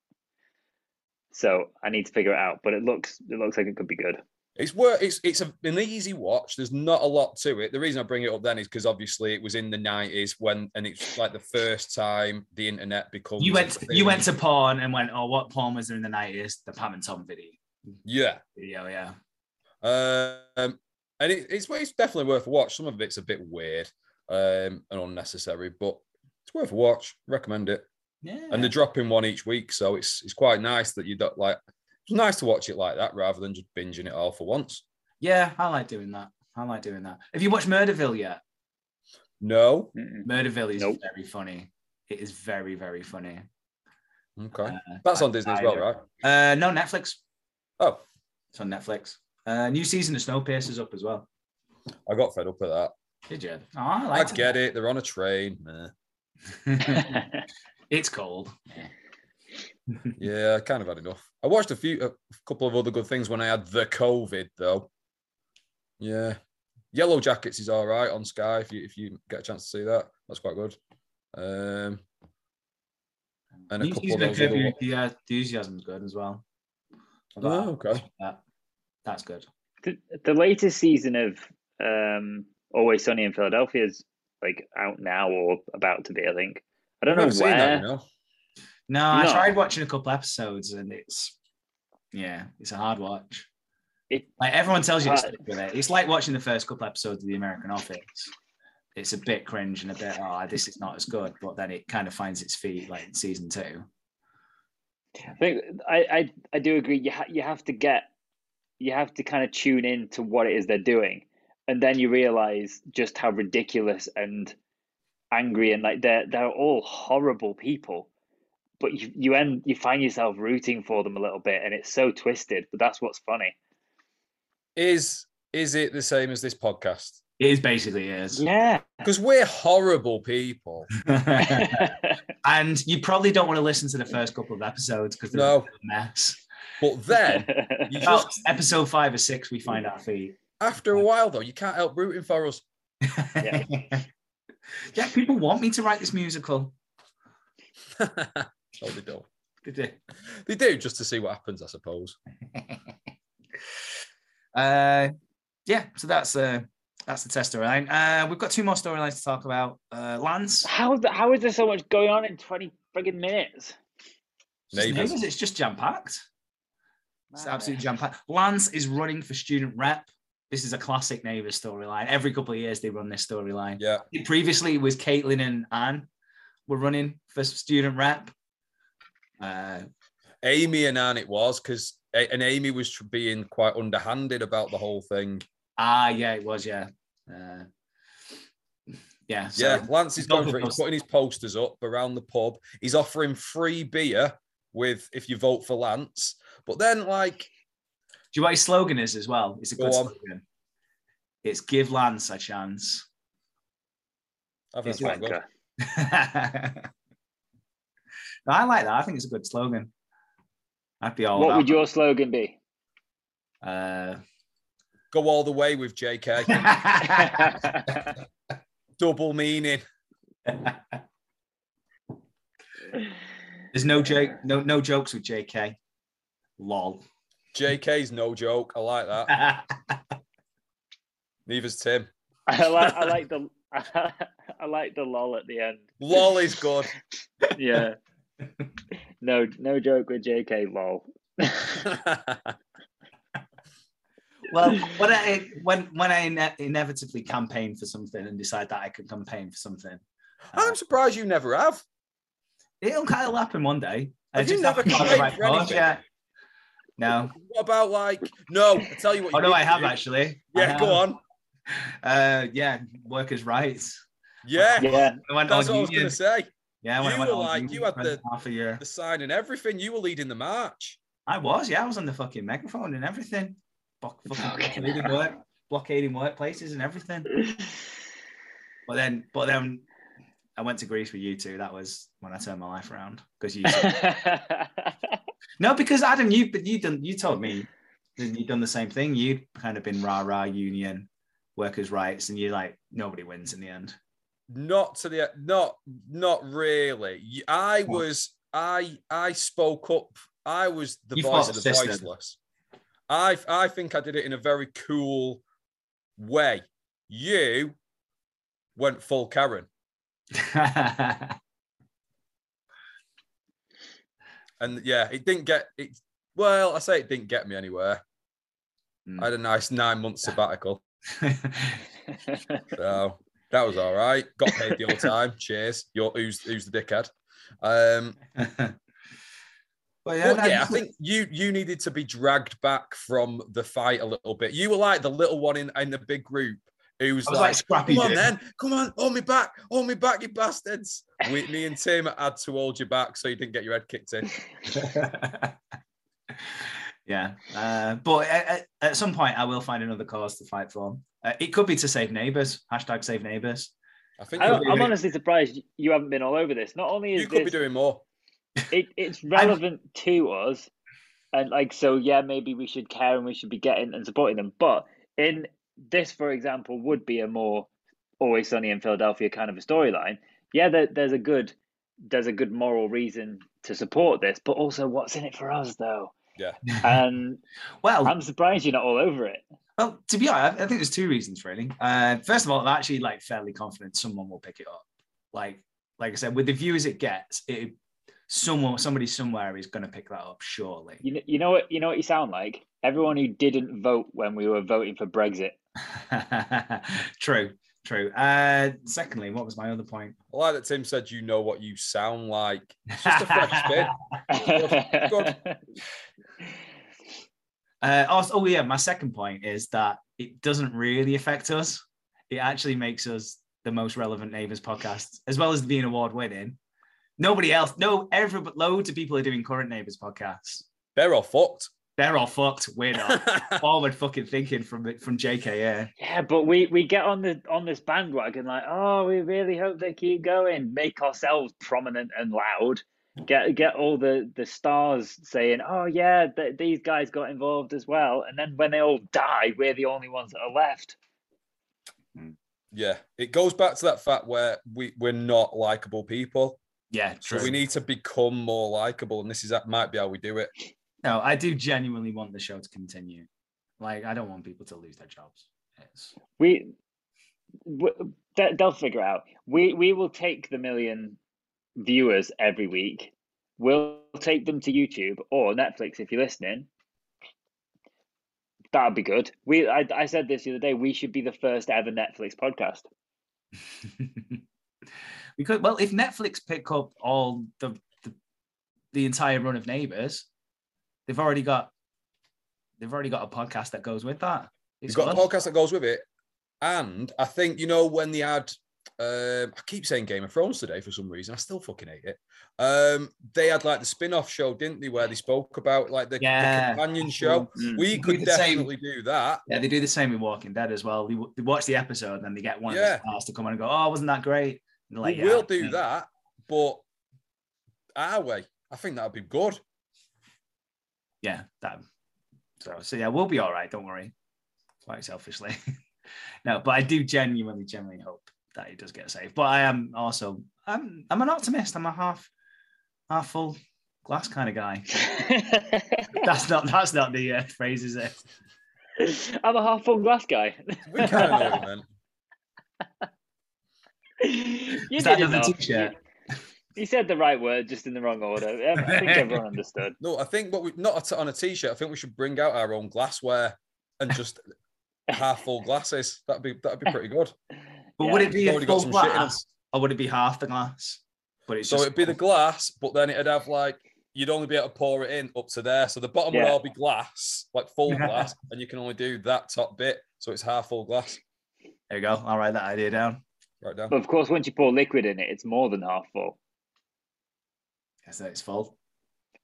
So I need to figure it out. But it looks it looks like it could be good. It's work. It's it's a, an easy watch. There's not a lot to it. The reason I bring it up then is because obviously it was in the nineties when, and it's like the first time the internet becomes. You a went you went to porn and went, oh, what porn was there in the 90s? The Pam and Tom video. yeah. Video, yeah. Um, and it, it's it's definitely worth a watch. Some of it's a bit weird um, and unnecessary, but it's worth a watch. Recommend it. Yeah. And they're dropping one each week, so it's it's quite nice that you don't like. It's nice to watch it like that rather than just binging it all for once. yeah, I like doing that. I like doing that. Have you watched Murderville yet? No, Mm-mm. Murderville is Nope. very funny. It is very, very funny. okay, Uh, that's on I- Disney as well, right? Uh, no, Netflix. Oh, It's on Netflix. Uh, new season of Snowpiercer's up as well. I got fed up with that. Did you? Oh, I I like get it. They're on a train. Meh. [laughs] [laughs] it. it's cold. [laughs] Yeah, I kind of had enough. I watched a few, a couple of other good things when I had the COVID, though. Yeah, Yellow Jackets is all right on Sky if you if you get a chance to see that. That's quite good. Um, and a New couple season of of those Curb other Your ones. Enthusi- Enthusiasm's good as well. I've Oh, okay. That. That's good. the, the latest season of um, Always Sunny in Philadelphia is like out now or about to be. I think. I don't know I've know seen that, where. you know. No, I No. tried watching a couple episodes and it's yeah, it's a hard watch. It- like everyone tells you to Uh, stick with it. It's like watching the first couple episodes of The American Office. It's a bit cringe and a bit, oh, this is not as good, but then it kind of finds its feet like in season two. I think I, I I do agree. You ha- you have to get you have to kind of tune in to what it is they're doing, and then you realize just how ridiculous and angry and like they're they're all horrible people, but you you end you find yourself rooting for them a little bit, and it's so twisted. But that's what's funny. Is is it the same as this podcast? It is basically is. Yeah. Because we're horrible people. [laughs] [laughs] and you probably don't want to listen to the first couple of episodes because they're No. a mess. But then [laughs] you About just episode five or six, we find our feet. after a while though, you can't help rooting for us. Yeah. Yeah, people want me to write this musical. no, [laughs] they don't. Did they? They do just to see what happens, I suppose. [laughs] Uh, yeah, so that's uh, that's the Tess storyline. Uh, we've got two more storylines to talk about. Uh, Lance, how the, how is there so much going on in twenty friggin' minutes? Neighbours. Neighbours, it's just jam packed. It's absolutely jam packed. Lance is running for student rep. This is a classic Neighbours storyline. Every couple of years they run this storyline. Yeah. Previously, it was Caitlin and Anne were running for student rep. Uh, Amy and Anne it was because and Amy was being quite underhanded about the whole thing. ah, yeah, it was, yeah. Uh, yeah, so- yeah, Lance is going for it. He's putting his posters up around the pub. He's offering free beer with if you vote for Lance. But then, like, you know what his slogan is as well? It's a good on. slogan. It's give Lance a chance. I think It's that's quite good. Wanker. No, [laughs] I like that. I think it's a good slogan. I'd be all What about would your slogan be? Uh, Go all the way with JK. [laughs] [laughs] Double meaning. There's no joke, no no jokes with JK. Lol. JK's no joke. I like that. [laughs] Neither's Tim. I like I like the [laughs] I like the lol at the end. Lol is good. [laughs] Yeah. No no joke with JK lol. well, when I when when I ine- inevitably campaign for something and decide that I can campaign for something, uh, I'm surprised you never have. it'll kind of happen one day. I Have you never have to campaigned for cause, anything? Yeah. No. What about like no? I tell you what. Oh no, I have do. actually. I Yeah, go on. Uh, yeah, workers' rights. Yeah, Yeah. I went that's on what I was going to say. Yeah, when I You went were on like- you had the- half a year. The sign and everything. You were leading the march. I was, yeah, I was on the fucking megaphone and everything. Block, fucking Fucking blockading work, blockading workplaces and everything. But then, but then, I went to Greece with you two. That was when I turned my life around because you. [laughs] no, because Adam, you but you done you told me that you'd done the same thing. You'd kind of been rah rah union, workers' rights, and you're like nobody wins in the end. Not to the not not really. I was I I spoke up. I was the You voice of the system. voiceless. I I think I did it in a very cool way. You went full Karen, [laughs] and yeah, it didn't get it. Well, I say it didn't get me anywhere. Mm. I had a nice nine month [laughs] sabbatical, so [laughs] that was all right. Got paid the whole time. [laughs] Cheers. You're who's who's the dickhead? Um, Well, yeah, But yeah, I think you you needed to be dragged back from the fight a little bit. You were like the little one in, in the big group who was, was like, like Scrappy. "Come on, Doo. then, come on, hold me back, hold me back, you bastards." We, me and Tim had to hold you back so you didn't get your head kicked in. [laughs] yeah, uh, but at, at- at some point, I will find another cause to fight for. Uh, it could be to save neighbors. Hashtag save neighbors. I think I, I'm doing- honestly surprised you haven't been all over this. Not only is you could be doing more. it, it's [laughs] relevant to us, and like so, yeah, maybe we should care and we should be getting and supporting them. But in this, for example, would be a more always sunny in Philadelphia kind of a storyline. Yeah, there, there's a good there's a good moral reason to support this, but also what's in it for us though? Yeah. [laughs] And well, I'm surprised you're not all over it. well, to be honest, I think there's two reasons really. Uh, first of all, I'm actually like fairly confident someone will pick it up. Like, like I said, with the views it gets, it someone, somebody somewhere is going to pick that up, surely. You know, you know what you know what you sound like? Everyone who didn't vote when we were voting for Brexit. [laughs] true, true. Uh, secondly, what was my other point? I like that Tim said, "You know what you sound like." It's just a fresh spin. Good, good. Uh, also, oh yeah, my second point is that it doesn't really affect us. It actually makes us the most relevant neighbors podcast, as well as being award winning. Nobody else, no, every loads of people are doing current neighbors podcasts. They're all fucked. They're all fucked. We're not. [laughs] Forward fucking thinking from from JKA. Yeah, but we we get on the on this bandwagon like, oh, we really hope they keep going, make ourselves prominent and loud, get get all the the stars saying, oh yeah, th- these guys got involved as well, and then when they all die, we're the only ones that are left. Hmm. Yeah, it goes back to that fact where we we're not likable people. Yeah, So true. we need to become more likable, and this is that might be how we do it. No, I do genuinely want the show to continue. Like, I don't want people to lose their jobs. It's We, w- they- they'll figure out. We we will take the million viewers every week. We'll take them to YouTube or Netflix if you're listening. That'd be good. We I, I said this the other day. We should be the first ever Netflix podcast. [laughs] because well, if Netflix pick up all the the, the entire run of Neighbours, they've already got they've already got a podcast that goes with that. You've It's got a podcast that goes with it, and I think you know when they had. Um, I keep saying Game of Thrones today for some reason. I still fucking hate it. Um, they had like the spin-off show, didn't they, where they spoke about like the, the companion show. Mm. We do could same. definitely do that. Yeah, they do the same in Walking Dead as well. They, they watch the episode and then they get one Yeah. of the stars to come on and go, "Oh, wasn't that great?" And like, we "Yeah, will do yeah." that, but our way, I think that'd be good. Yeah, that. So, so yeah, we'll be all right. Don't worry. Quite selfishly, [laughs] no, but I do genuinely, genuinely hope that he does get saved. But I am also, I'm, I'm an optimist. I'm a half, half full glass kind of guy. [laughs] That's not, that's not the uh, phrase, is it? I'm a half full glass guy. We kind of know what you meant. [laughs] you Is that did another enough. t-shirt? You, you said the right word, just in the wrong order. [laughs] I think everyone understood. No, I think what we not on a t-shirt. I think we should bring out our own glassware and just [laughs] half full glasses. That'd be that'd be pretty good. But Yeah. would it be a Already got full some shit in glass, or would it be half the glass? But it's So just it'd be the glass, but then it'd have like you'd only be able to pour it in up to there. So the bottom would all be glass, like full [laughs] glass, and you can only do that top bit. So it's half full glass. there you go. I'll write that idea down. Right down. But of course, once you pour liquid in it, it's more than half full. Yes, that it's full.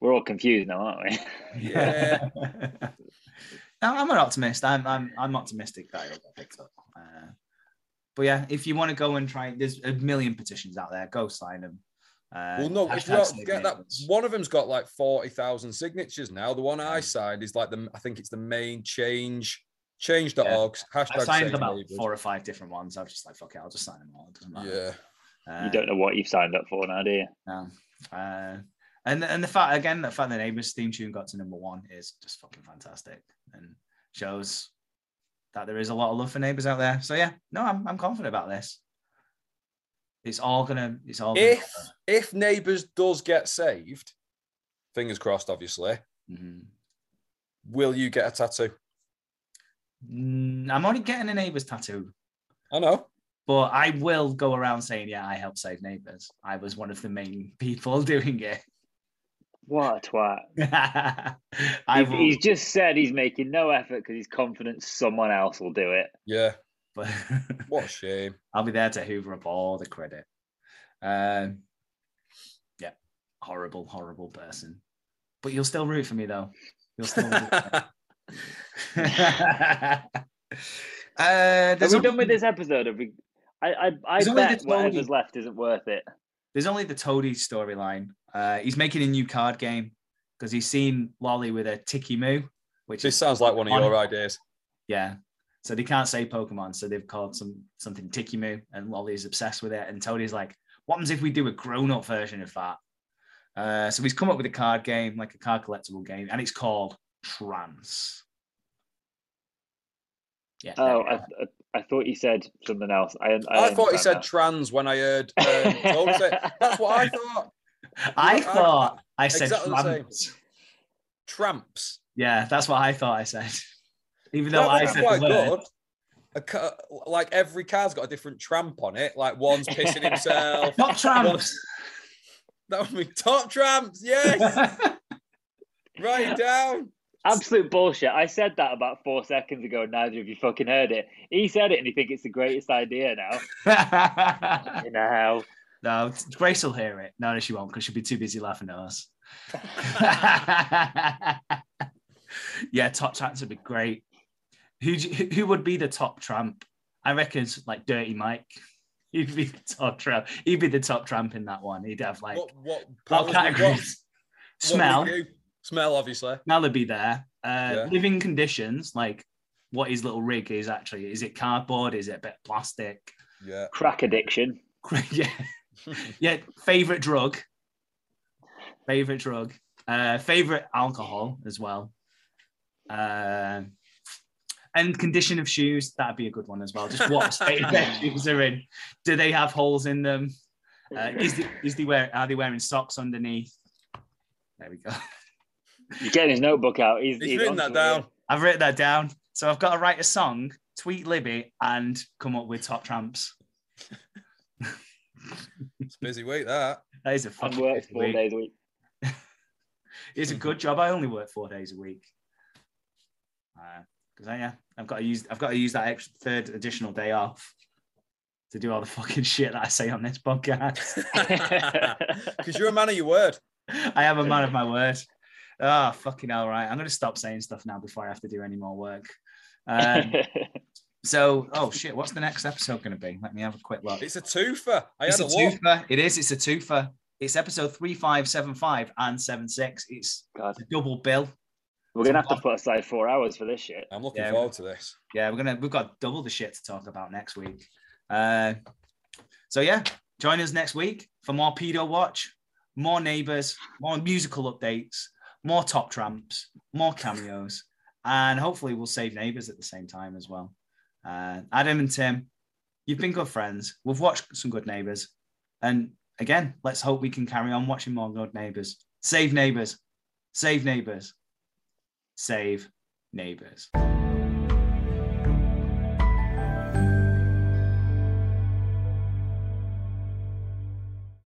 We're all confused now, aren't we? Yeah. [laughs] No, I'm an optimist. I'm I'm I'm optimistic that it'll get picked up. Uh, but yeah, if you want to go and try, there's a million petitions out there. Go sign them. Uh, Well, no, if you don't get that, one of them's got like forty thousand signatures now. The one I signed is like the, I think it's the main change, change.org. I Hashtag signed save about neighbours. four or five different ones. I was just like, fuck it, I'll just sign them all. It doesn't matter. Yeah, Uh, you don't know what you've signed up for now, do you? No. Uh, and and the fact again, the fact that Neighbours theme tune got to number one is just fucking fantastic and shows that there is a lot of love for Neighbours out there. So yeah, no, I'm I'm confident about this. It's all gonna. It's all. Gonna if if neighbours does get saved, fingers crossed, obviously, Mhm. will you get a tattoo? Mm, I'm only getting a Neighbours tattoo, I know. But I will go around saying, yeah, I helped save Neighbours. I was one of the main [laughs] people doing it. What a twat. [laughs] I He- will, He's just said he's making no effort because he's confident someone else will do it. Yeah. but [laughs] What a shame. I'll be there to hoover up all the credit. Um, yeah, horrible, horrible person. But you'll still root for me though. You'll still. root for me. uh, Are we only, done with this episode? Have we? I I, I There's bet the whatever's left isn't worth it. there's only the Toadie storyline. Uh, he's making a new card game because he's seen Lolly with a Tiki Moo, which this is sounds like one of your ideas. Yeah. So they can't say Pokemon, so they've called some something Tiki Moo, and Lolly's obsessed with it. And Toadie's like, "What happens if we do a grown-up version of that?" Uh, so he's come up with a card game, like a card collectible game, and it's called Trance. Yeah. Oh, I. I I thought he said something else. I I, I, thought he said now. trans when I heard um, Toad say. [laughs] That's what I thought. I I- thought I said exactly tramps. Tramps. Yeah, that's what I thought I said. [laughs] Even though That I would said quite the word. good. A ca- like every car's got a different tramp on it. Like one's pissing himself. [laughs] Not tramps. That would be top tramps. Yes. Write it down. Absolute bullshit. I said that about four seconds ago. and Neither of you fucking heard it. He said it, and you think it's the greatest idea now. [laughs] You know. no, Grace will hear it. No, no, she won't because she'll be too busy laughing at us. [laughs] yeah, top tramps would be great. Who who would be the top tramp? I reckon it's like Dirty Mike. [laughs] He'd be the top tramp. He'd be the top tramp in that one. He'd have like what what, what powers we got? categories? What Smell. We do? Smell, obviously. Smell would be there. Uh, Yeah. Living conditions, like what his little rig is actually. Is it cardboard? Is it a bit plastic? Yeah. Crack addiction. [laughs] yeah. yeah. Favorite drug. Favorite drug. Uh, favorite alcohol as well. Uh, and condition of shoes. That'd be a good one as well. Just what [laughs] state their shoes are in. Do they have holes in them? Uh, is the, is the wear, are they wearing socks underneath? There we go. He's getting his notebook out. He's, He's written that onto it. down. I've written that down. So I've got to write a song, tweet Libby, and come up with top tramps. It's a busy week, that. That is a And fucking works busy four week. days a week. [laughs] It's a good job. I only work four days a week. Uh, because I yeah, I've got to use I've got to use that extra third additional day off to do all the [laughs] fucking shit that I say on this podcast. [laughs] Because you're a man of your word. I am a man of my word. Oh fucking all right. I'm gonna stop saying stuff now before I have to do any more work. Um, [laughs] so oh shit, what's the next episode gonna be? Let me have a quick look. It's a twofer. I It's had a a look. twofer. It is. It's a twofer. It's episode three, five, seven, five, and seven, six. It's God, a double bill. we're gonna have to put aside four hours for this shit. I'm looking Yeah. forward to this. Yeah, we're gonna we've got double the shit to talk about next week. Uh, so yeah, join us next week for more pedo watch, more neighbors, more musical updates, more top tramps, more cameos, and hopefully we'll save neighbors at the same time as well. Uh, Adam and Tim, you've been good friends. We've watched some good neighbors, and again, let's hope we can carry on watching more good neighbors. Save neighbors, save neighbors, save neighbors.